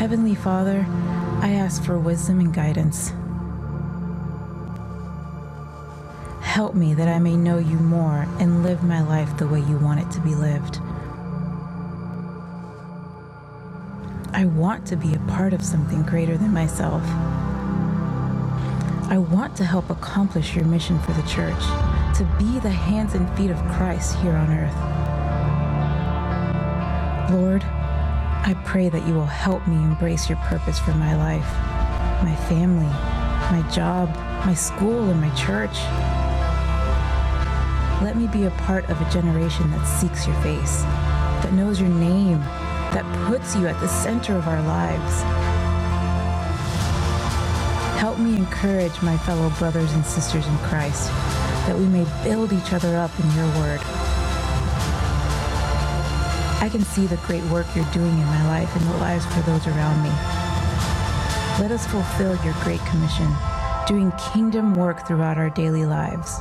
Heavenly Father, I ask for wisdom and guidance. Help me that I may know you more and live my life the way you want it to be lived. I want to be a part of something greater than myself. I want to help accomplish your mission for the church, to be the hands and feet of Christ here on earth. Lord, I pray that you will help me embrace your purpose for my life, my family, my job, my school, and my church. Let me be a part of a generation that seeks your face, that knows your name, that puts you at the center of our lives. Help me encourage my fellow brothers and sisters in Christ, that we may build each other up in your word. I can see the great work you're doing in my life and the lives for those around me. Let us fulfill your great commission, doing kingdom work throughout our daily lives.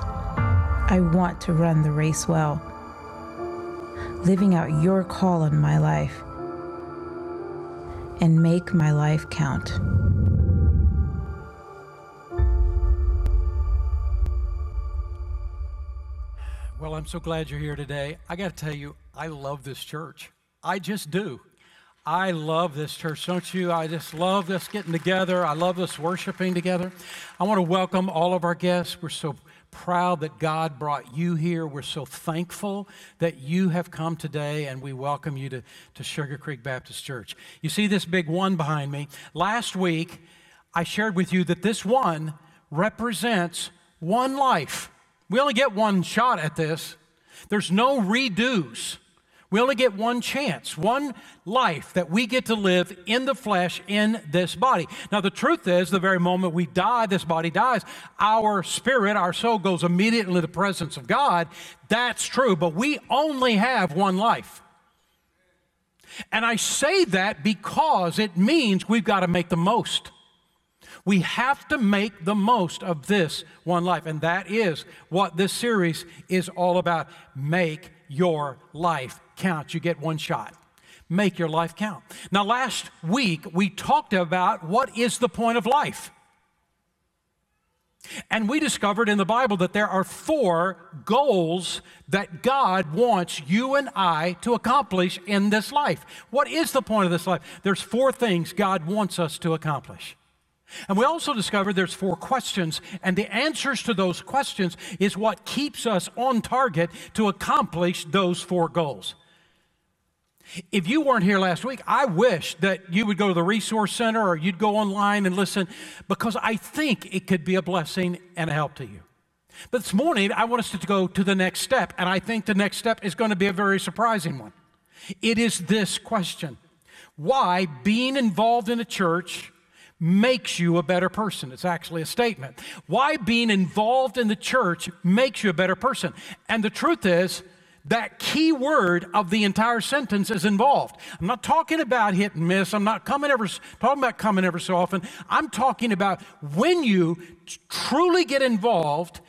I want to run the race well, living out your call on my life, and make my life count. I'm so glad you're here today. I got to tell you, I love this church. I just do. I love this church, don't you? I just love us getting together. I love us worshiping together. I want to welcome all of our guests. We're so proud that God brought you here. We're so thankful that you have come today, and we welcome you to, to Sugar Creek Baptist Church. You see this big one behind me? Last week, I shared with you that this one represents one life. We only get one shot at this, there's no redos. We only get one chance, one life that we get to live in the flesh in this body. Now, the truth is, the very moment we die, this body dies, our spirit, our soul goes immediately to the presence of God. That's true, but we only have one life. And I say that because it means we've got to make the most. We have to make the most of this one life. And that is what this series is all about. Make your life count. You get one shot. Make your life count. Now, last week we talked about what is the point of life. And we discovered in the Bible that there are four goals that God wants you and I to accomplish in this life. What is the point of this life? There's four things God wants us to accomplish. And we also discovered there's four questions, and the answers to those questions is what keeps us on target to accomplish those four goals. If you weren't here last week, I wish that you would go to the Resource Center or you'd go online and listen because I think it could be a blessing and a help to you. But this morning, I want us to go to the next step, and I think the next step is going to be a very surprising one. It is this question Why being involved in a church makes you a better person. It's actually a statement. Why being involved in the church makes you a better person. And the truth is, that key word of the entire sentence is involved. I'm not talking about hit and miss. I'm not coming ever talking about coming ever so often. I'm talking about when you truly get involved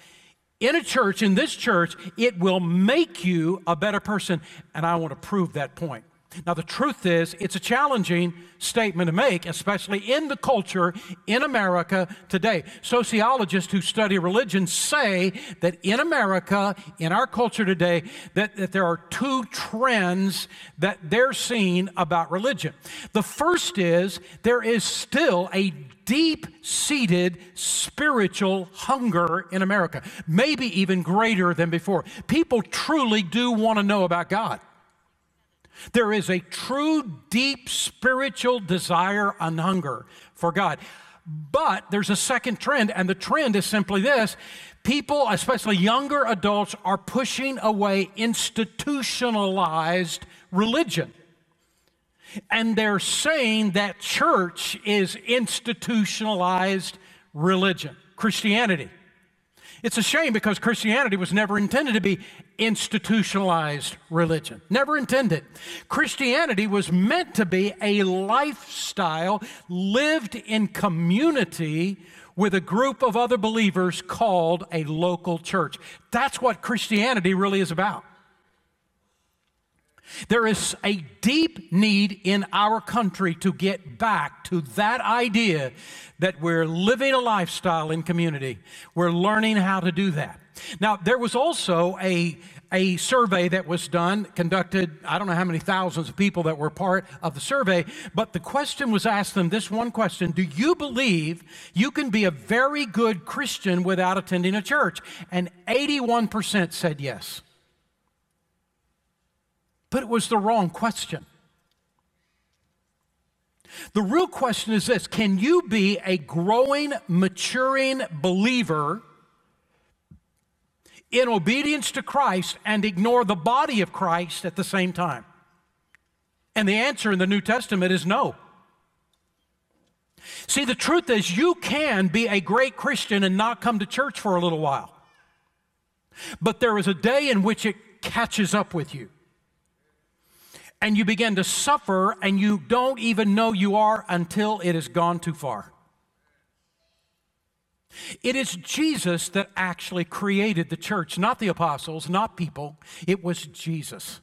in a church, in this church, it will make you a better person. And I want to prove that point. Now, the truth is, it's a challenging statement to make, especially in the culture in America today. Sociologists who study religion say that in America, in our culture today, that, that there are two trends that they're seeing about religion. The first is there is still a deep seated spiritual hunger in America, maybe even greater than before. People truly do want to know about God. There is a true, deep spiritual desire and hunger for God. But there's a second trend, and the trend is simply this people, especially younger adults, are pushing away institutionalized religion. And they're saying that church is institutionalized religion, Christianity. It's a shame because Christianity was never intended to be institutionalized religion. Never intended. Christianity was meant to be a lifestyle lived in community with a group of other believers called a local church. That's what Christianity really is about. There is a deep need in our country to get back to that idea that we're living a lifestyle in community. We're learning how to do that. Now, there was also a, a survey that was done, conducted, I don't know how many thousands of people that were part of the survey, but the question was asked them this one question Do you believe you can be a very good Christian without attending a church? And 81% said yes. But it was the wrong question. The real question is this Can you be a growing, maturing believer in obedience to Christ and ignore the body of Christ at the same time? And the answer in the New Testament is no. See, the truth is, you can be a great Christian and not come to church for a little while. But there is a day in which it catches up with you. And you begin to suffer, and you don't even know you are until it has gone too far. It is Jesus that actually created the church, not the apostles, not people. It was Jesus.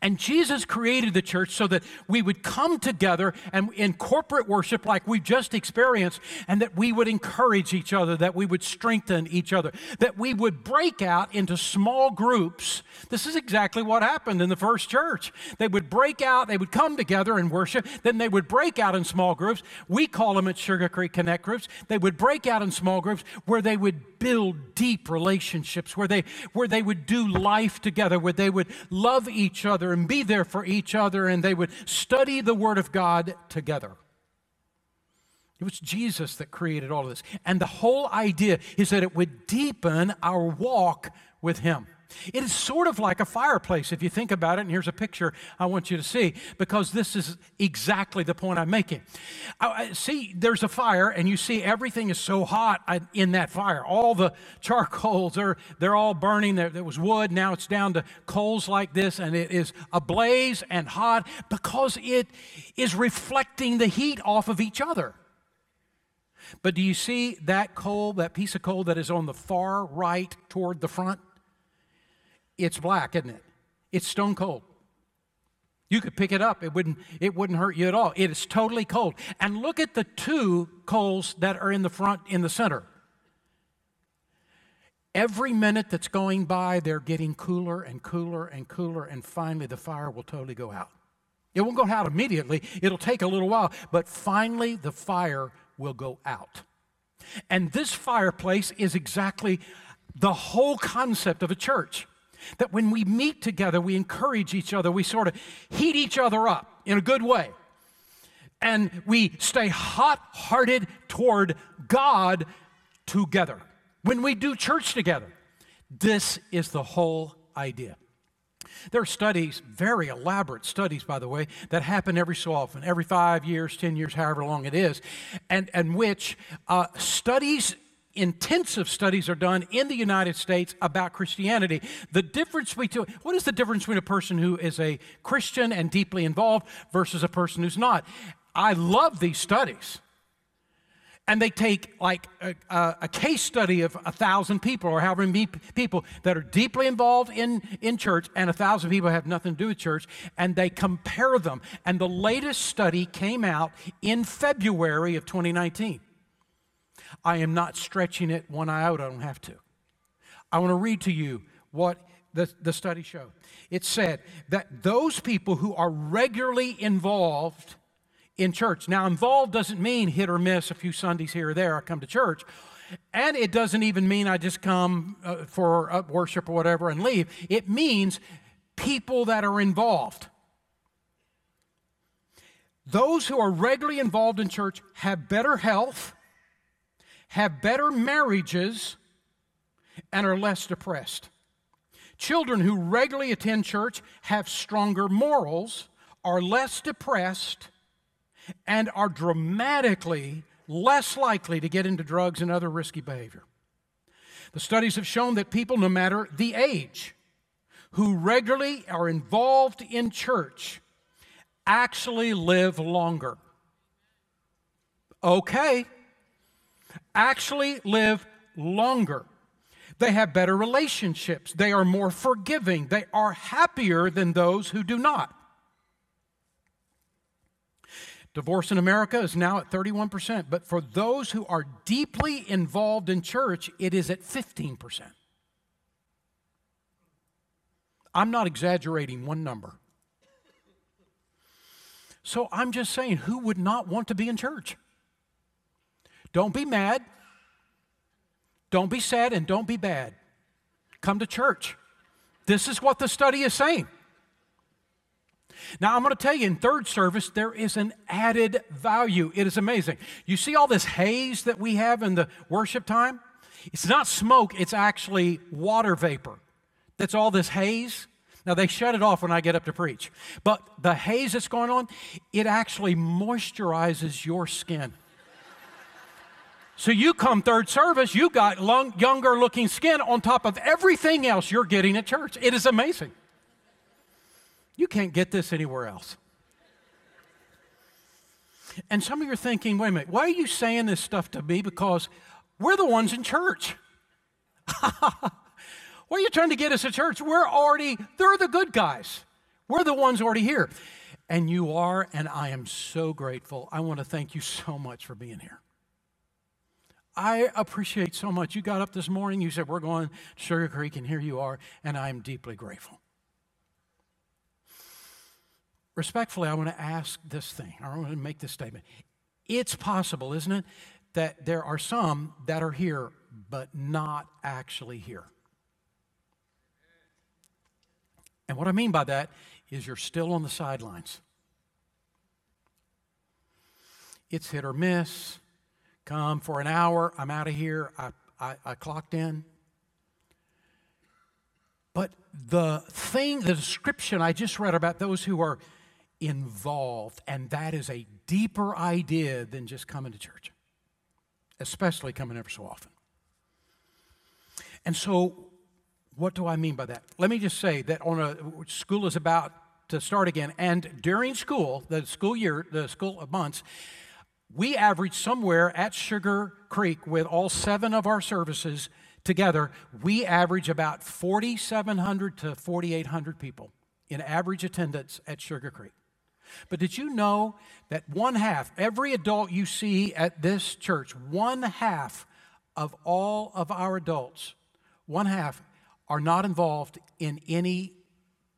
And Jesus created the church so that we would come together and in corporate worship like we just experienced, and that we would encourage each other, that we would strengthen each other, that we would break out into small groups. This is exactly what happened in the first church. They would break out, they would come together and worship, then they would break out in small groups. We call them at Sugar Creek Connect groups. They would break out in small groups where they would build deep relationships, where they, where they would do life together, where they would love each other and be there for each other, and they would study the Word of God together. It was Jesus that created all of this. And the whole idea is that it would deepen our walk with Him. It is sort of like a fireplace if you think about it. And here's a picture I want you to see because this is exactly the point I'm making. see, there's a fire, and you see everything is so hot uh, in that fire. All the charcoals are they're all burning. There, there was wood. Now it's down to coals like this, and it is ablaze and hot because it is reflecting the heat off of each other. But do you see that coal, that piece of coal that is on the far right toward the front? It's black, isn't it? It's stone cold. You could pick it up, it wouldn't, it wouldn't hurt you at all. It is totally cold. And look at the two coals that are in the front, in the center. Every minute that's going by, they're getting cooler and cooler and cooler, and finally the fire will totally go out. It won't go out immediately, it'll take a little while, but finally the fire will go out. And this fireplace is exactly the whole concept of a church. That when we meet together, we encourage each other, we sort of heat each other up in a good way. And we stay hot hearted toward God together. When we do church together, this is the whole idea. There are studies, very elaborate studies, by the way, that happen every so often, every five years, 10 years, however long it is, and, and which uh, studies intensive studies are done in the United States about Christianity. The difference between what is the difference between a person who is a Christian and deeply involved versus a person who's not? I love these studies. And they take like a, a, case study of a thousand people or however many people that are deeply involved in, in church, and a thousand people have nothing to do with church, and they compare them. And the latest study came out in February of 2019. I am not stretching it one iota. I don't have to. I want to read to you what the, the study showed. It said that those people who are regularly involved in church, now, involved doesn't mean hit or miss a few Sundays here or there, I come to church. And it doesn't even mean I just come uh, for uh, worship or whatever and leave. It means people that are involved. Those who are regularly involved in church have better health, have better marriages and are less depressed. Children who regularly attend church have stronger morals, are less depressed, and are dramatically less likely to get into drugs and other risky behavior. The studies have shown that people, no matter the age, who regularly are involved in church actually live longer. Okay, actually live longer. They have better relationships. They are more forgiving. They are happier than those who do not. Divorce in America is now at 31%, but for those who are deeply involved in church, it is at 15%. I'm not exaggerating one number. So I'm just saying, who would not want to be in church? Don't be mad. Don't be sad and don't be bad. Come to church. This is what the study is saying. Now, I'm going to tell you in third service, there is an added value. It is amazing. You see all this haze that we have in the worship time? It's not smoke, it's actually water vapor. That's all this haze. Now, they shut it off when I get up to preach. But the haze that's going on, it actually moisturizes your skin. So you come third service, you got long, younger looking skin on top of everything else you're getting at church. It is amazing. You can't get this anywhere else. And some of you are thinking, wait a minute, why are you saying this stuff to me? Because we're the ones in church. what are you trying to get us to church? We're already, they're the good guys. We're the ones already here. And you are, and I am so grateful. I want to thank you so much for being here. I appreciate so much. You got up this morning, you said, We're going to Sugar Creek, and here you are, and I am deeply grateful. Respectfully, I want to ask this thing, I want to make this statement. It's possible, isn't it, that there are some that are here, but not actually here. And what I mean by that is you're still on the sidelines. It's hit or miss. Come for an hour, I'm out of here, I, I, I clocked in. But the thing, the description I just read about those who are involved, and that is a deeper idea than just coming to church, especially coming ever so often. And so what do I mean by that? Let me just say that on a school is about to start again, and during school, the school year, the school months, we average somewhere at Sugar Creek with all seven of our services together, we average about 4,700 to 4,800 people in average attendance at Sugar Creek. But did you know that one half, every adult you see at this church, one half of all of our adults, one half are not involved in any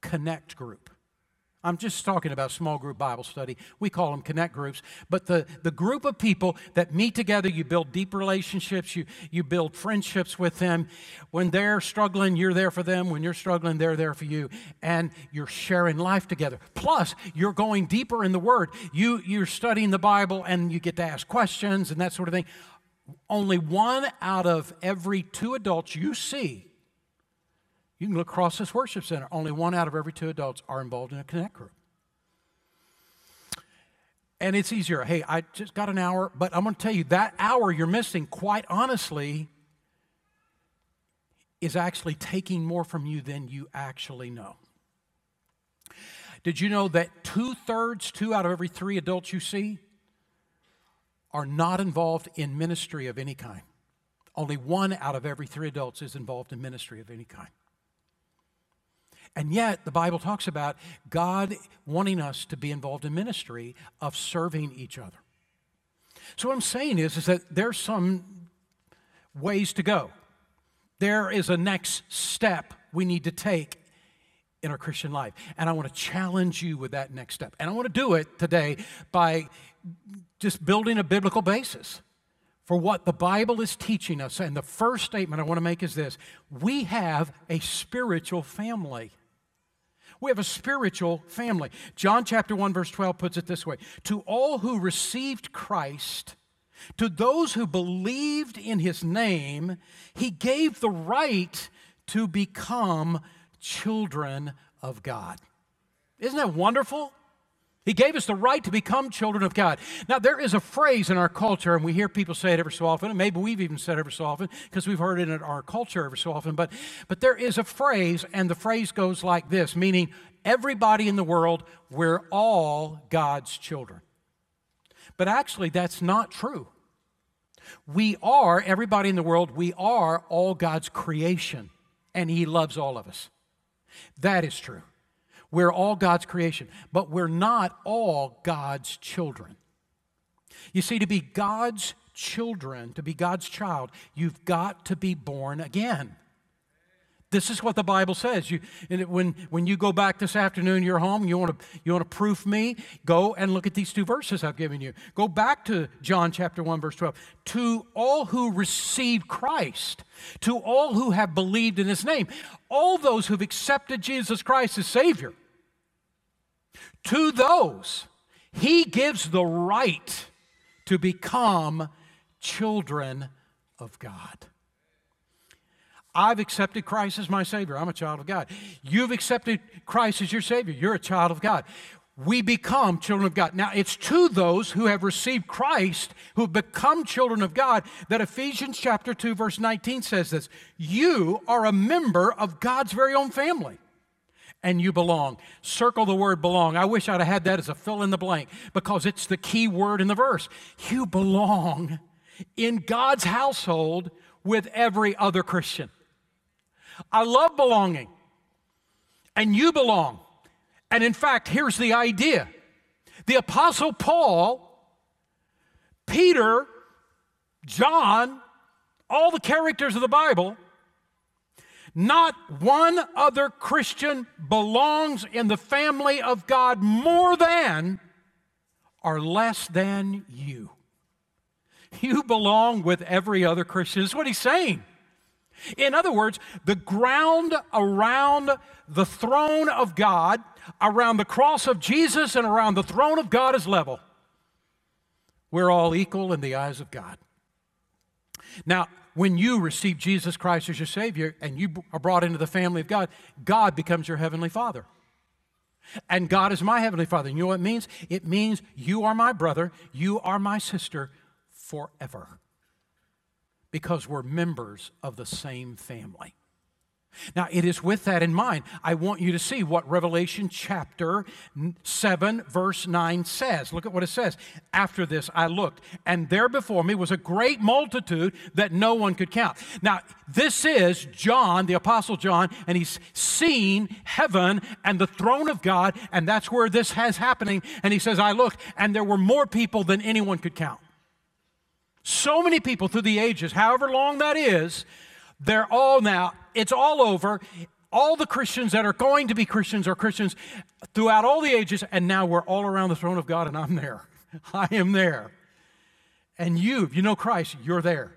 connect group. I'm just talking about small group Bible study. We call them connect groups. But the, the group of people that meet together, you build deep relationships, you, you build friendships with them. When they're struggling, you're there for them. When you're struggling, they're there for you. And you're sharing life together. Plus, you're going deeper in the Word. You, you're studying the Bible and you get to ask questions and that sort of thing. Only one out of every two adults you see you can look across this worship center. Only one out of every two adults are involved in a connect group. And it's easier. Hey, I just got an hour, but I'm going to tell you that hour you're missing, quite honestly, is actually taking more from you than you actually know. Did you know that two thirds, two out of every three adults you see, are not involved in ministry of any kind? Only one out of every three adults is involved in ministry of any kind. And yet, the Bible talks about God wanting us to be involved in ministry of serving each other. So, what I'm saying is, is that there's some ways to go. There is a next step we need to take in our Christian life. And I want to challenge you with that next step. And I want to do it today by just building a biblical basis for what the Bible is teaching us. And the first statement I want to make is this we have a spiritual family. We have a spiritual family. John chapter 1 verse 12 puts it this way, to all who received Christ, to those who believed in his name, he gave the right to become children of God. Isn't that wonderful? He gave us the right to become children of God. Now, there is a phrase in our culture, and we hear people say it every so often, and maybe we've even said it every so often because we've heard it in our culture every so often, but, but there is a phrase, and the phrase goes like this meaning, everybody in the world, we're all God's children. But actually, that's not true. We are, everybody in the world, we are all God's creation, and He loves all of us. That is true. We're all God's creation, but we're not all God's children. You see, to be God's children, to be God's child, you've got to be born again. This is what the Bible says. You, when, when you go back this afternoon, you're home, you want to you want to proof me, go and look at these two verses I've given you. Go back to John chapter 1, verse 12. To all who receive Christ, to all who have believed in his name, all those who've accepted Jesus Christ as Savior, to those, he gives the right to become children of God. I've accepted Christ as my Savior. I'm a child of God. You've accepted Christ as your Savior. You're a child of God. We become children of God. Now, it's to those who have received Christ, who have become children of God, that Ephesians chapter 2, verse 19 says this You are a member of God's very own family and you belong. Circle the word belong. I wish I'd have had that as a fill in the blank because it's the key word in the verse. You belong in God's household with every other Christian. I love belonging, and you belong. And in fact, here's the idea the Apostle Paul, Peter, John, all the characters of the Bible, not one other Christian belongs in the family of God more than or less than you. You belong with every other Christian. That's what he's saying. In other words, the ground around the throne of God, around the cross of Jesus, and around the throne of God is level. We're all equal in the eyes of God. Now, when you receive Jesus Christ as your Savior and you are brought into the family of God, God becomes your Heavenly Father. And God is my Heavenly Father. You know what it means? It means you are my brother, you are my sister forever because we're members of the same family. Now, it is with that in mind, I want you to see what Revelation chapter 7, verse 9 says. Look at what it says. After this, I looked, and there before me was a great multitude that no one could count. Now, this is John, the Apostle John, and he's seen heaven and the throne of God, and that's where this has happening. And he says, I looked, and there were more people than anyone could count. So many people through the ages, however long that is, they're all now, it's all over. All the Christians that are going to be Christians are Christians throughout all the ages, and now we're all around the throne of God, and I'm there. I am there. And you, if you know Christ, you're there.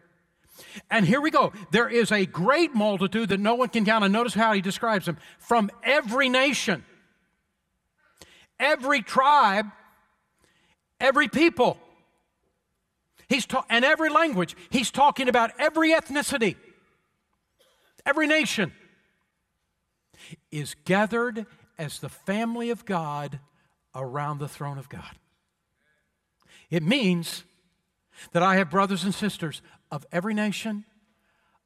And here we go. There is a great multitude that no one can count. And notice how he describes them from every nation, every tribe, every people. He's ta- and every language. He's talking about every ethnicity, every nation is gathered as the family of God around the throne of God. It means that I have brothers and sisters of every nation,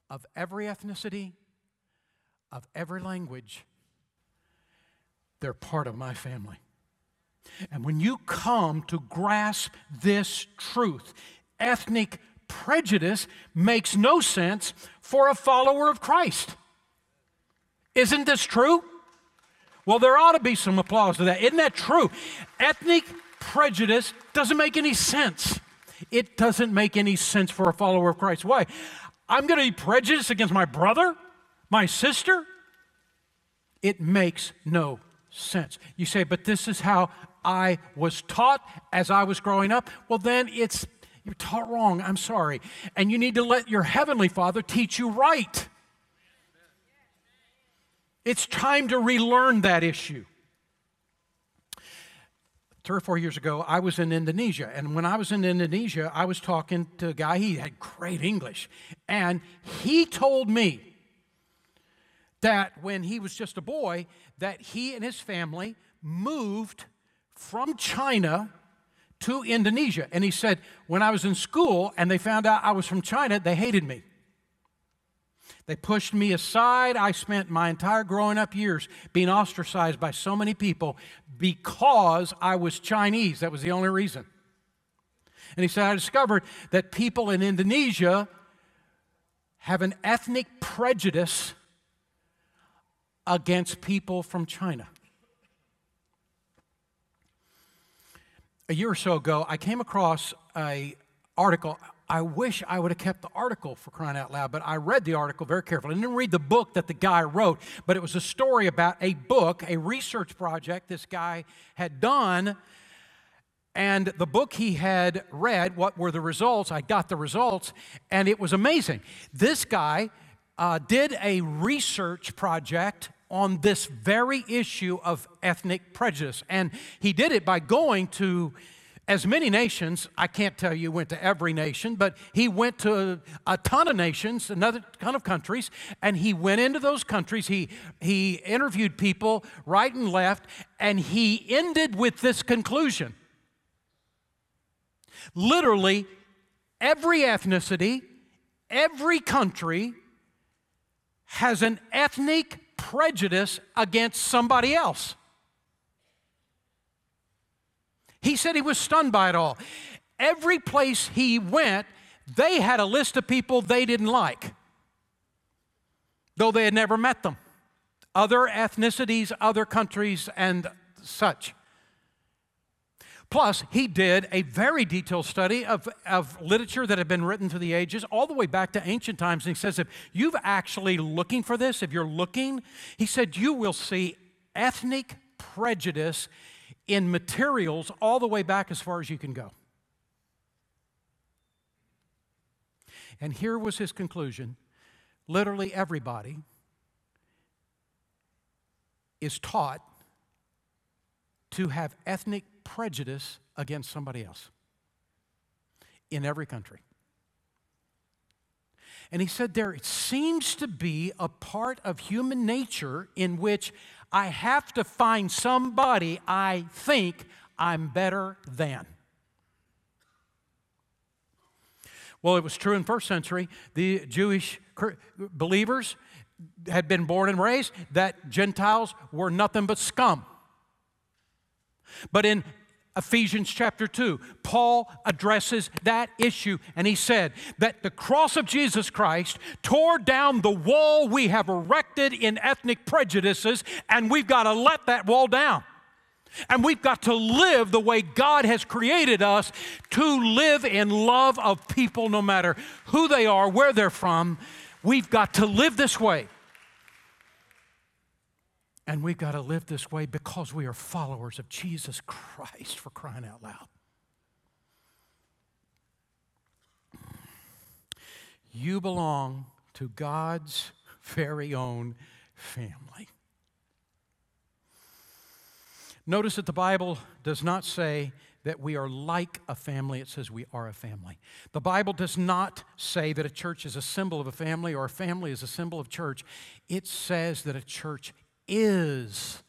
of every ethnicity, of every language. They're part of my family. And when you come to grasp this truth, ethnic prejudice makes no sense for a follower of Christ. Isn't this true? Well, there ought to be some applause to that. Isn't that true? Ethnic prejudice doesn't make any sense. It doesn't make any sense for a follower of Christ. Why? I'm going to be prejudiced against my brother, my sister? It makes no sense. You say, but this is how I was taught as I was growing up. Well, then it's you're taught wrong. I'm sorry. And you need to let your Heavenly Father teach you right. It's time to relearn that issue. Three or four years ago, I was in Indonesia. And when I was in Indonesia, I was talking to a guy, he had great English. And he told me that when he was just a boy, that he and his family moved from China to Indonesia. And he said, when I was in school and they found out I was from China, they hated me. They pushed me aside. I spent my entire growing up years being ostracized by so many people because I was Chinese. That was the only reason. And he said, I discovered that people in Indonesia have an ethnic prejudice against people from China. A year or so ago, I came across a article. I wish I would have kept the article for crying out loud, but I read the article very carefully. I didn't read the book that the guy wrote, but it was a story about a book, a research project this guy had done. And the book he had read, what were the results? I got the results, and it was amazing. This guy uh, did a research project on this very issue of ethnic prejudice. And he did it by going to as many nations. I can't tell you went to every nation, but he went to a ton of nations, another ton of countries, and he went into those countries. He, he interviewed people right and left, and he ended with this conclusion. Literally, every ethnicity, every country has an ethnic prejudice against somebody else. He said he was stunned by it all. Every place he went, they had a list of people they didn't like, though they had never met them. Other ethnicities, other countries, and such. Plus, he did a very detailed study of, of literature that had been written through the ages, all the way back to ancient times. And he says, if you've actually looking for this, if you're looking, he said, you will see ethnic prejudice in materials all the way back as far as you can go. And here was his conclusion literally everybody is taught to have ethnic prejudice against somebody else in every country. And he said, There seems to be a part of human nature in which I have to find somebody I think I'm better than. Well, it was true in first century. The Jewish believers had been born and raised that Gentiles were nothing but scum. But in Ephesians chapter 2, Paul addresses that issue and he said that the cross of Jesus Christ tore down the wall we have erected in ethnic prejudices, and we've got to let that wall down. And we've got to live the way God has created us to live in love of people no matter who they are, where they're from. We've got to live this way. And we've got to live this way because we are followers of Jesus Christ for crying out loud. You belong to God's very own family. Notice that the Bible does not say that we are like a family, it says we are a family. The Bible does not say that a church is a symbol of a family or a family is a symbol of church. It says that a church is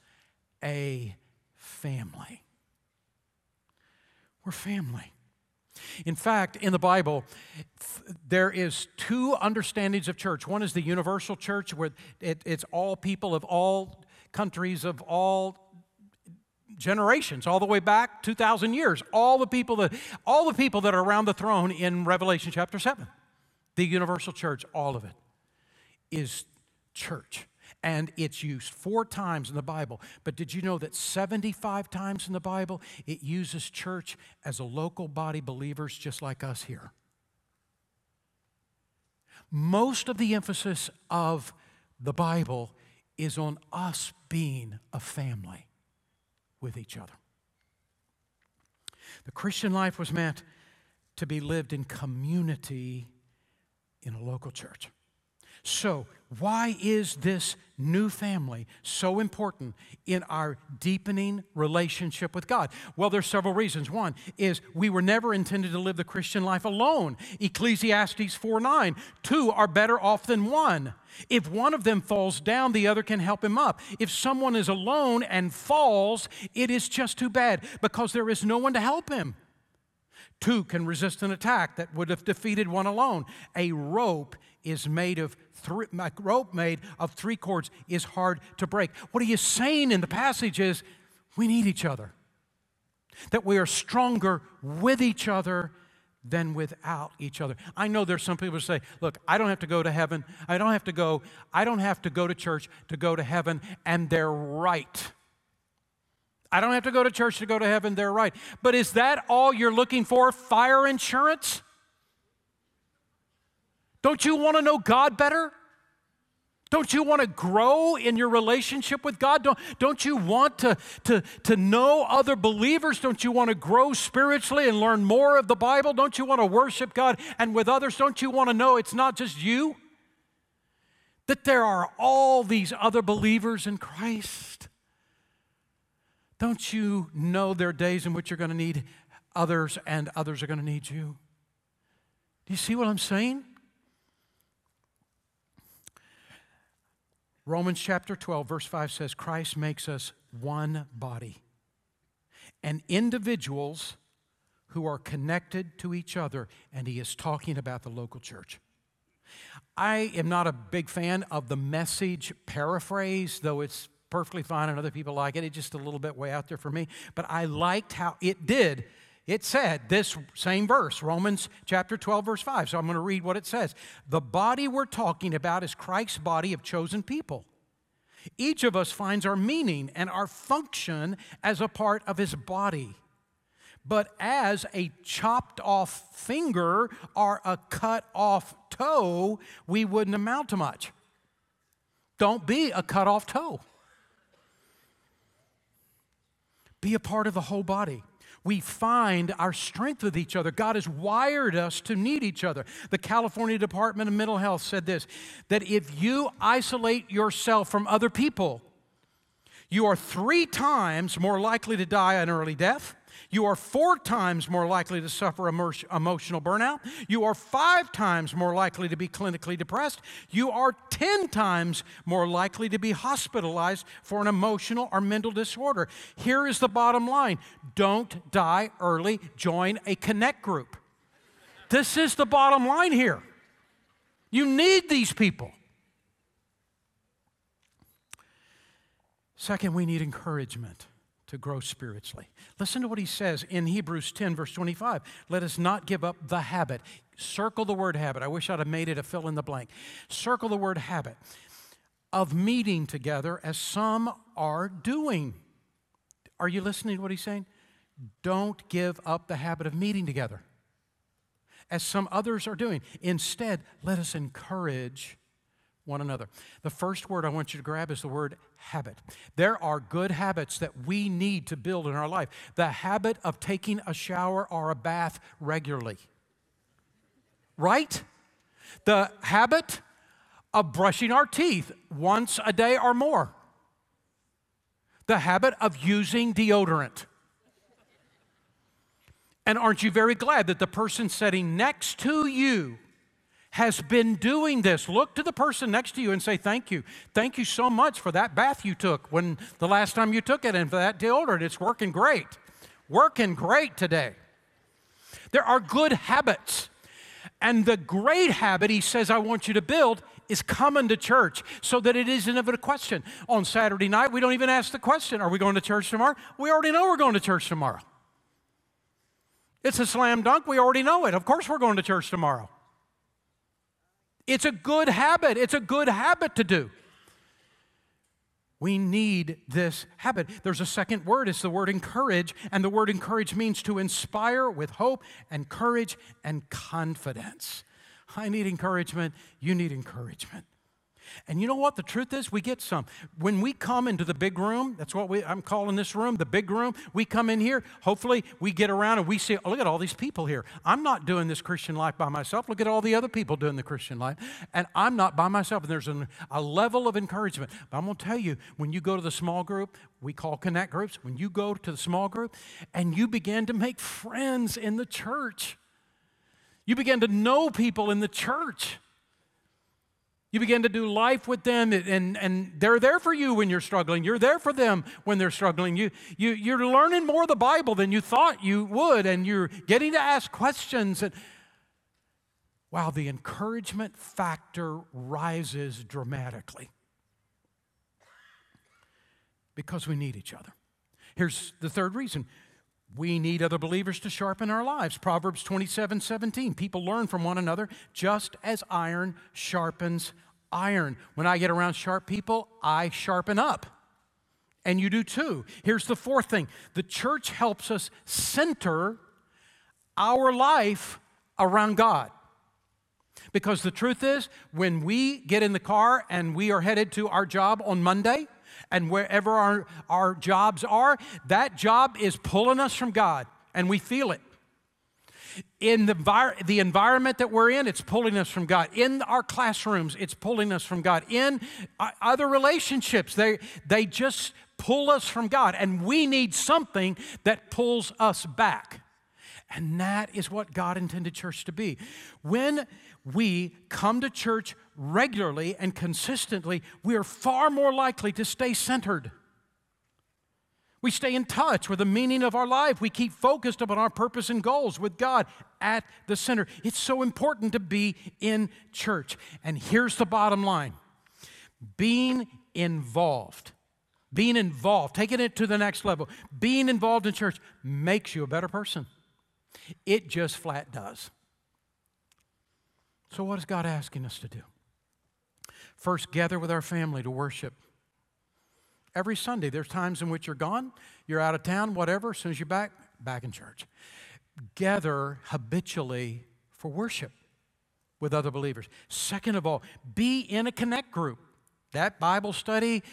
a family. We're family. In fact, in the Bible, there is two understandings of church. One is the universal church, where it, it's all people of all countries, of all generations, all the way back 2,000 years. All the people that, all the people that are around the throne in Revelation chapter 7. The universal church, all of it, is church and it's used four times in the Bible. But did you know that 75 times in the Bible it uses church as a local body believers just like us here? Most of the emphasis of the Bible is on us being a family with each other. The Christian life was meant to be lived in community in a local church. So, why is this new family so important in our deepening relationship with God? Well, there's several reasons. One is we were never intended to live the Christian life alone. Ecclesiastes 4 9. Two are better off than one. If one of them falls down, the other can help him up. If someone is alone and falls, it is just too bad because there is no one to help him. Two can resist an attack that would have defeated one alone. A rope is made of three, a rope made of three cords is hard to break. What he is saying in the passage is we need each other. That we are stronger with each other than without each other. I know there's some people who say, look, I don't have to go to heaven. I don't have to go, I don't have to go to church to go to heaven, and they're right. I don't have to go to church to go to heaven, they're right. But is that all you're looking for? Fire insurance? Don't you want to know God better? Don't you want to grow in your relationship with God? Don't, don't you want to, to, to know other believers? Don't you want to grow spiritually and learn more of the Bible? Don't you want to worship God and with others? Don't you want to know it's not just you? That there are all these other believers in Christ. Don't you know there are days in which you're going to need others and others are going to need you? Do you see what I'm saying? Romans chapter 12, verse 5 says, Christ makes us one body. And individuals who are connected to each other, and he is talking about the local church. I am not a big fan of the message paraphrase, though it's perfectly fine and other people like it. It's just a little bit way out there for me. But I liked how it did it said this same verse, Romans chapter 12, verse 5. So I'm going to read what it says. The body we're talking about is Christ's body of chosen people. Each of us finds our meaning and our function as a part of his body. But as a chopped off finger or a cut off toe, we wouldn't amount to much. Don't be a cut off toe. Be a part of the whole body we find our strength with each other. God has wired us to need each other. The California Department of Mental Health said this that if you isolate yourself from other people, you are three times more likely to die an early death you are four times more likely to suffer emotional burnout. You are five times more likely to be clinically depressed. You are 10 times more likely to be hospitalized for an emotional or mental disorder. Here is the bottom line don't die early, join a connect group. This is the bottom line here. You need these people. Second, we need encouragement to grow spiritually. Listen to what he says in Hebrews 10, verse 25. Let us not give up the habit. Circle the word habit. I wish I'd have made it a fill in the blank. Circle the word habit of meeting together as some are doing. Are you listening to what he's saying? Don't give up the habit of meeting together as some others are doing. Instead, let us encourage one another. The first word I want you to grab is the word habit. There are good habits that we need to build in our life. The habit of taking a shower or a bath regularly. Right? The habit of brushing our teeth once a day or more. The habit of using deodorant. And aren't you very glad that the person sitting next to you has been doing this. Look to the person next to you and say, Thank you. Thank you so much for that bath you took when the last time you took it and for that deodorant. It's working great. Working great today. There are good habits. And the great habit he says, I want you to build is coming to church so that it isn't even a question. On Saturday night, we don't even ask the question, Are we going to church tomorrow? We already know we're going to church tomorrow. It's a slam dunk. We already know it. Of course, we're going to church tomorrow. It's a good habit. It's a good habit to do. We need this habit. There's a second word, it's the word encourage, and the word encourage means to inspire with hope and courage and confidence. I need encouragement, you need encouragement. And you know what? The truth is, we get some. When we come into the big room, that's what we, I'm calling this room, the big room, we come in here, hopefully we get around and we see, oh, look at all these people here. I'm not doing this Christian life by myself. Look at all the other people doing the Christian life. And I'm not by myself. And there's an, a level of encouragement. But I'm going to tell you, when you go to the small group, we call connect groups, when you go to the small group and you begin to make friends in the church, you begin to know people in the church. You begin to do life with them, and, and they're there for you when you're struggling. You're there for them when they're struggling. You, you, you're learning more of the Bible than you thought you would, and you're getting to ask questions. And wow, the encouragement factor rises dramatically because we need each other. Here's the third reason We need other believers to sharpen our lives. Proverbs 27 17. People learn from one another just as iron sharpens iron. When I get around sharp people, I sharpen up. And you do too. Here's the fourth thing the church helps us center our life around God. Because the truth is, when we get in the car and we are headed to our job on Monday, and wherever our, our jobs are, that job is pulling us from God, and we feel it. In the, the environment that we're in, it's pulling us from God. In our classrooms, it's pulling us from God. In other relationships, they, they just pull us from God. And we need something that pulls us back. And that is what God intended church to be. When we come to church regularly and consistently, we are far more likely to stay centered. We stay in touch with the meaning of our life. We keep focused upon our purpose and goals with God at the center. It's so important to be in church. And here's the bottom line being involved, being involved, taking it to the next level, being involved in church makes you a better person. It just flat does. So, what is God asking us to do? First, gather with our family to worship. Every Sunday, there's times in which you're gone, you're out of town, whatever. As soon as you're back, back in church. Gather habitually for worship with other believers. Second of all, be in a connect group. That Bible study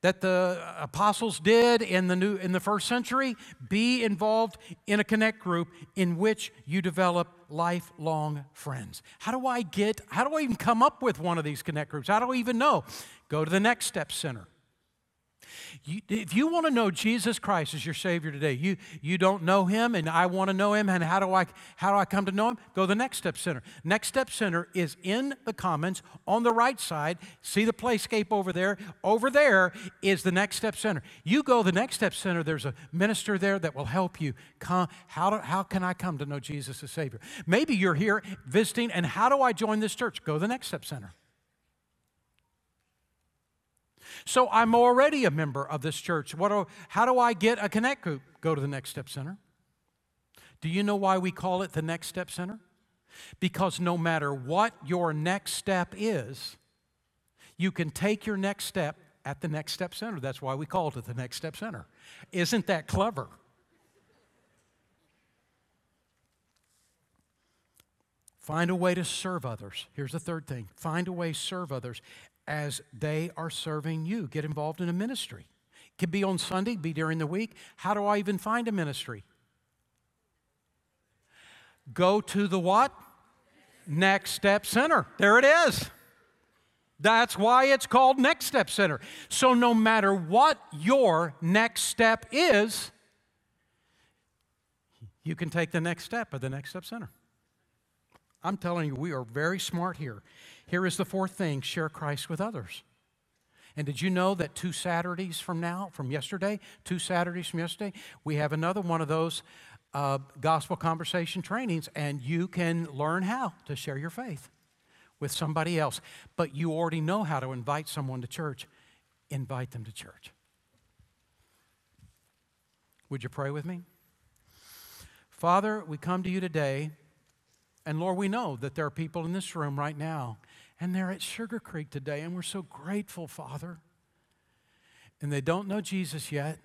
that the apostles did in the new in the first century be involved in a connect group in which you develop lifelong friends. How do i get how do i even come up with one of these connect groups? How do i even know? Go to the next step center you, if you want to know Jesus Christ as your Savior today, you, you don't know Him, and I want to know Him, and how do, I, how do I come to know Him? Go to the Next Step Center. Next Step Center is in the Commons on the right side. See the playscape over there? Over there is the Next Step Center. You go to the Next Step Center, there's a minister there that will help you. Come, how, do, how can I come to know Jesus as Savior? Maybe you're here visiting, and how do I join this church? Go to the Next Step Center. So I'm already a member of this church. What do, how do I get a connect group? Go to the Next Step Center. Do you know why we call it the Next Step Center? Because no matter what your next step is, you can take your next step at the Next Step Center. That's why we call it the Next Step Center. Isn't that clever? Find a way to serve others. Here's the third thing find a way to serve others as they are serving you. Get involved in a ministry. It could be on Sunday, be during the week. How do I even find a ministry? Go to the what? Next Step Center. There it is. That's why it's called Next Step Center. So, no matter what your next step is, you can take the next step at the Next Step Center. I'm telling you, we are very smart here. Here is the fourth thing share Christ with others. And did you know that two Saturdays from now, from yesterday, two Saturdays from yesterday, we have another one of those uh, gospel conversation trainings, and you can learn how to share your faith with somebody else. But you already know how to invite someone to church. Invite them to church. Would you pray with me? Father, we come to you today, and Lord, we know that there are people in this room right now and they're at Sugar Creek today, and we're so grateful, Father. And they don't know Jesus yet,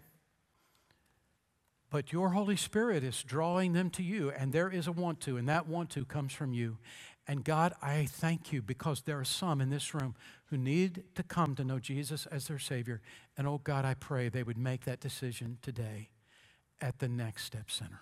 but your Holy Spirit is drawing them to you, and there is a want to, and that want to comes from you. And God, I thank you because there are some in this room who need to come to know Jesus as their Savior. And oh God, I pray they would make that decision today at the Next Step Center.